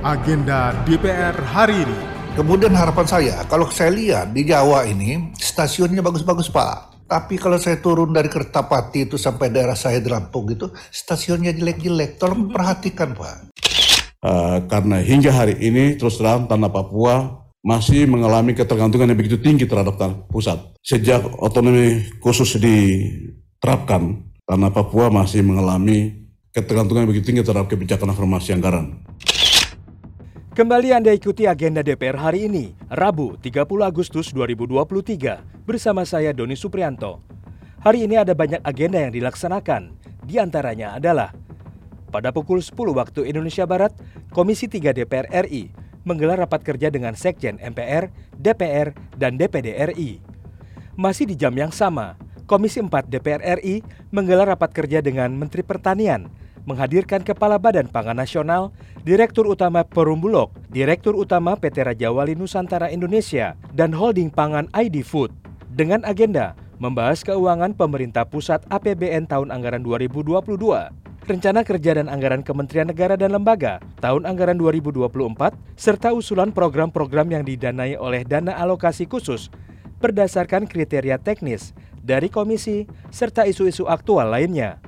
agenda DPR hari ini. Kemudian harapan saya, kalau saya lihat di Jawa ini stasiunnya bagus-bagus Pak. Tapi kalau saya turun dari Kertapati itu sampai daerah saya di Lampung itu stasiunnya jelek-jelek. Tolong perhatikan Pak. Uh, karena hingga hari ini terus terang tanah Papua masih mengalami ketergantungan yang begitu tinggi terhadap tanah pusat. Sejak otonomi khusus diterapkan, tanah Papua masih mengalami ketergantungan yang begitu tinggi terhadap kebijakan informasi anggaran. Kembali Anda ikuti agenda DPR hari ini, Rabu 30 Agustus 2023, bersama saya Doni Suprianto. Hari ini ada banyak agenda yang dilaksanakan, di antaranya adalah pada pukul 10 waktu Indonesia Barat, Komisi 3 DPR RI menggelar rapat kerja dengan Sekjen MPR, DPR, dan DPD RI. Masih di jam yang sama, Komisi 4 DPR RI menggelar rapat kerja dengan Menteri Pertanian, menghadirkan Kepala Badan Pangan Nasional, Direktur Utama Perumbulok, Direktur Utama PT Raja Wali Nusantara Indonesia, dan Holding Pangan ID Food dengan agenda membahas keuangan pemerintah pusat APBN tahun anggaran 2022, rencana kerja dan anggaran Kementerian Negara dan Lembaga tahun anggaran 2024, serta usulan program-program yang didanai oleh dana alokasi khusus berdasarkan kriteria teknis dari komisi serta isu-isu aktual lainnya.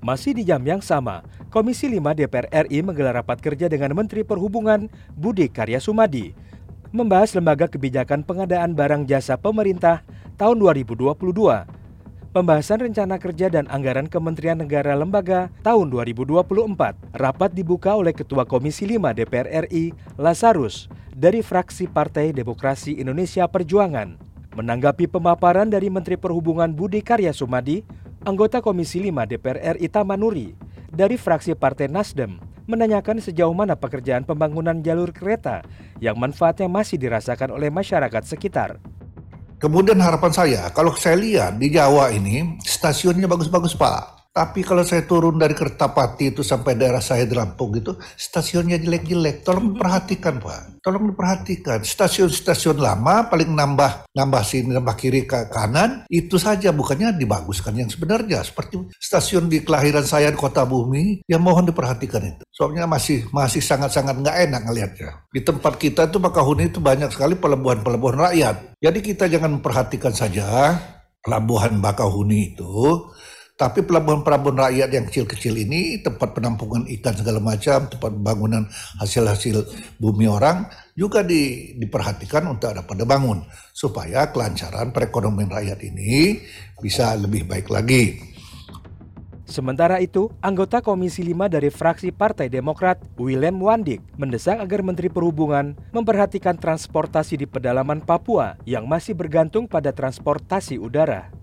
Masih di jam yang sama, Komisi 5 DPR RI menggelar rapat kerja dengan Menteri Perhubungan Budi Karya Sumadi membahas lembaga kebijakan pengadaan barang jasa pemerintah tahun 2022. Pembahasan rencana kerja dan anggaran Kementerian Negara Lembaga tahun 2024 rapat dibuka oleh Ketua Komisi 5 DPR RI, Lazarus, dari fraksi Partai Demokrasi Indonesia Perjuangan. Menanggapi pemaparan dari Menteri Perhubungan Budi Karya Sumadi, anggota Komisi 5 DPR RI Tamanuri dari fraksi Partai Nasdem menanyakan sejauh mana pekerjaan pembangunan jalur kereta yang manfaatnya masih dirasakan oleh masyarakat sekitar. Kemudian harapan saya, kalau saya lihat di Jawa ini stasiunnya bagus-bagus Pak. Tapi kalau saya turun dari Kertapati itu sampai daerah saya di Lampung itu stasiunnya jelek-jelek. Tolong perhatikan Pak. Tolong diperhatikan. Stasiun-stasiun lama paling nambah nambah sini nambah kiri ke kanan itu saja bukannya dibaguskan yang sebenarnya seperti stasiun di kelahiran saya di Kota Bumi yang mohon diperhatikan itu. Soalnya masih masih sangat-sangat nggak enak ngelihatnya. Di tempat kita itu Bakahuni itu banyak sekali pelabuhan-pelabuhan rakyat. Jadi kita jangan memperhatikan saja pelabuhan Bakahuni itu tapi pelabuhan-pelabuhan rakyat yang kecil-kecil ini tempat penampungan ikan segala macam, tempat pembangunan hasil-hasil bumi orang juga di, diperhatikan untuk dapat dibangun supaya kelancaran perekonomian rakyat ini bisa lebih baik lagi. Sementara itu, anggota Komisi 5 dari fraksi Partai Demokrat, William Wandik, mendesak agar Menteri Perhubungan memperhatikan transportasi di pedalaman Papua yang masih bergantung pada transportasi udara.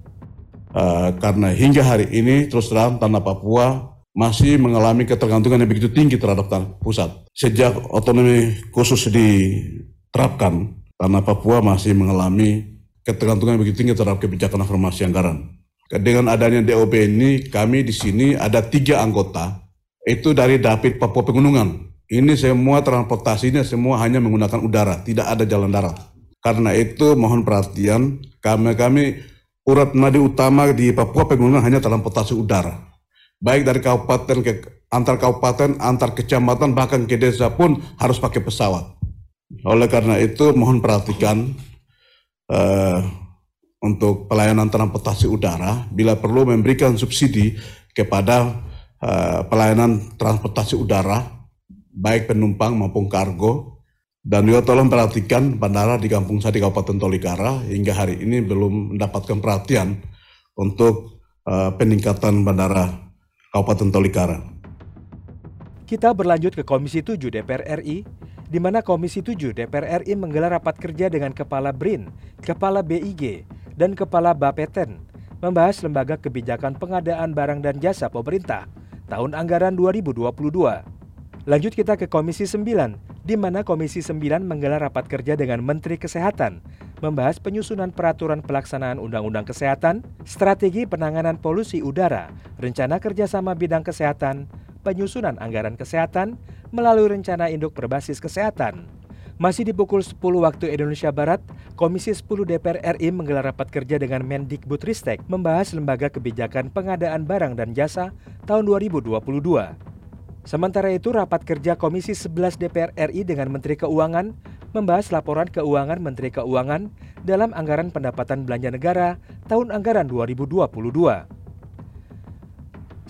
Uh, karena hingga hari ini terus terang tanah Papua masih mengalami ketergantungan yang begitu tinggi terhadap tanah pusat. Sejak otonomi khusus diterapkan, tanah Papua masih mengalami ketergantungan yang begitu tinggi terhadap kebijakan informasi anggaran. Dengan adanya DOP ini, kami di sini ada tiga anggota, itu dari David Papua Pegunungan. Ini semua transportasinya semua hanya menggunakan udara, tidak ada jalan darat. Karena itu mohon perhatian, kami kami urat nadi utama di Papua Pegunungan hanya transportasi udara. Baik dari kabupaten ke antar kabupaten, antar kecamatan, bahkan ke desa pun harus pakai pesawat. Oleh karena itu mohon perhatikan uh, untuk pelayanan transportasi udara bila perlu memberikan subsidi kepada uh, pelayanan transportasi udara baik penumpang maupun kargo dan juga tolong perhatikan bandara di Kampung Sadi Kabupaten Tolikara hingga hari ini belum mendapatkan perhatian untuk uh, peningkatan bandara Kabupaten Tolikara. Kita berlanjut ke Komisi 7 DPR RI, di mana Komisi 7 DPR RI menggelar rapat kerja dengan Kepala BRIN, Kepala BIG, dan Kepala Bapeten membahas lembaga kebijakan pengadaan barang dan jasa pemerintah tahun anggaran 2022. Lanjut kita ke Komisi 9 di mana Komisi 9 menggelar rapat kerja dengan Menteri Kesehatan, membahas penyusunan peraturan pelaksanaan Undang-Undang Kesehatan, strategi penanganan polusi udara, rencana kerjasama bidang kesehatan, penyusunan anggaran kesehatan, melalui rencana induk berbasis kesehatan. Masih di pukul 10 waktu Indonesia Barat, Komisi 10 DPR RI menggelar rapat kerja dengan Mendikbudristek membahas lembaga kebijakan pengadaan barang dan jasa tahun 2022. Sementara itu, rapat kerja Komisi 11 DPR RI dengan Menteri Keuangan membahas laporan keuangan Menteri Keuangan dalam anggaran pendapatan belanja negara tahun anggaran 2022.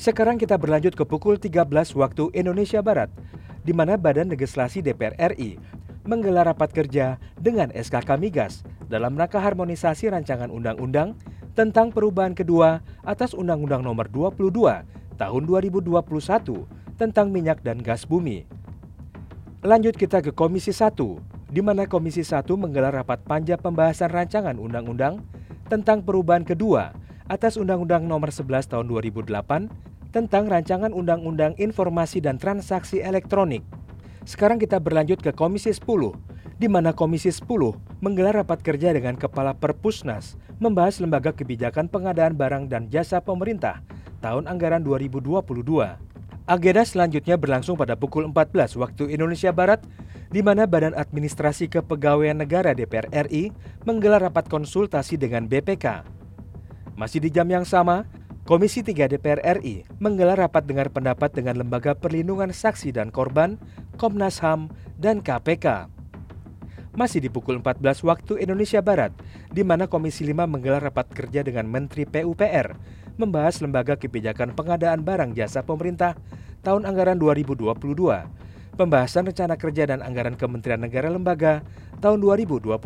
Sekarang kita berlanjut ke pukul 13 waktu Indonesia Barat, di mana Badan Legislasi DPR RI menggelar rapat kerja dengan SKK Migas dalam rangka harmonisasi rancangan undang-undang tentang perubahan kedua atas Undang-Undang Nomor 22 Tahun 2021 tentang minyak dan gas bumi. Lanjut kita ke Komisi 1, di mana Komisi 1 menggelar rapat panja pembahasan rancangan undang-undang tentang perubahan kedua atas Undang-Undang Nomor 11 Tahun 2008 tentang rancangan Undang-Undang Informasi dan Transaksi Elektronik. Sekarang kita berlanjut ke Komisi 10, di mana Komisi 10 menggelar rapat kerja dengan Kepala Perpusnas membahas lembaga kebijakan pengadaan barang dan jasa pemerintah tahun anggaran 2022. Agenda selanjutnya berlangsung pada pukul 14 waktu Indonesia Barat, di mana Badan Administrasi Kepegawaian Negara DPR RI menggelar rapat konsultasi dengan BPK. Masih di jam yang sama, Komisi 3 DPR RI menggelar rapat dengar pendapat dengan Lembaga Perlindungan Saksi dan Korban, Komnas HAM, dan KPK. Masih di pukul 14 waktu Indonesia Barat, di mana Komisi 5 menggelar rapat kerja dengan Menteri PUPR membahas lembaga kebijakan pengadaan barang jasa pemerintah tahun anggaran 2022, pembahasan rencana kerja dan anggaran Kementerian Negara Lembaga tahun 2024.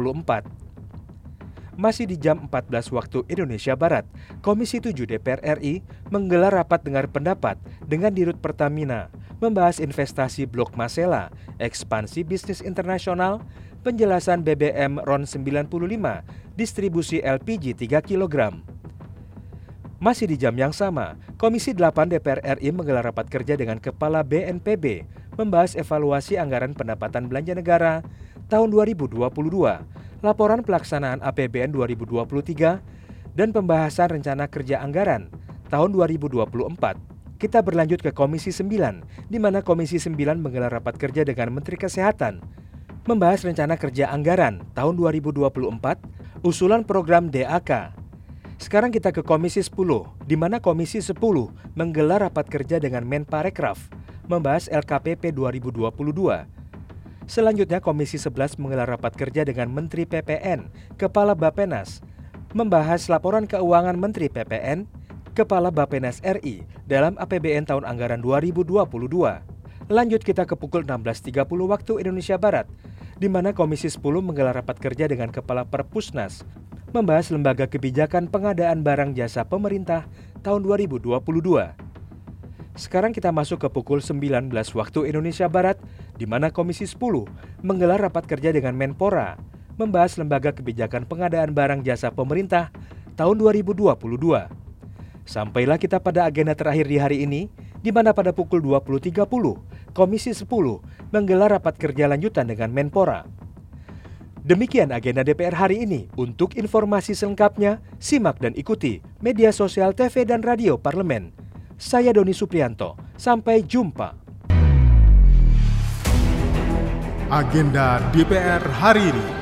Masih di jam 14 waktu Indonesia Barat, Komisi 7 DPR RI menggelar rapat dengar pendapat dengan Dirut Pertamina membahas investasi Blok Masela, ekspansi bisnis internasional, penjelasan BBM RON 95, distribusi LPG 3 kg. Masih di jam yang sama, Komisi 8 DPR RI menggelar rapat kerja dengan Kepala BNPB membahas evaluasi anggaran pendapatan belanja negara tahun 2022, laporan pelaksanaan APBN 2023, dan pembahasan rencana kerja anggaran tahun 2024. Kita berlanjut ke Komisi 9, di mana Komisi 9 menggelar rapat kerja dengan Menteri Kesehatan, membahas rencana kerja anggaran tahun 2024, usulan program DAK, sekarang kita ke Komisi 10, di mana Komisi 10 menggelar rapat kerja dengan Menparekraf, membahas LKPP 2022. Selanjutnya Komisi 11 menggelar rapat kerja dengan Menteri PPN, Kepala Bapenas, membahas laporan keuangan Menteri PPN, Kepala Bapenas RI dalam APBN tahun anggaran 2022. Lanjut kita ke pukul 16.30 waktu Indonesia Barat, di mana Komisi 10 menggelar rapat kerja dengan Kepala Perpusnas, membahas lembaga kebijakan pengadaan barang jasa pemerintah tahun 2022. Sekarang kita masuk ke pukul 19 waktu Indonesia Barat, di mana Komisi 10 menggelar rapat kerja dengan Menpora, membahas lembaga kebijakan pengadaan barang jasa pemerintah tahun 2022. Sampailah kita pada agenda terakhir di hari ini, di mana pada pukul 20.30, Komisi 10 menggelar rapat kerja lanjutan dengan Menpora. Demikian agenda DPR hari ini. Untuk informasi selengkapnya, simak dan ikuti media sosial TV dan radio parlemen. Saya Doni Suprianto. Sampai jumpa. Agenda DPR hari ini.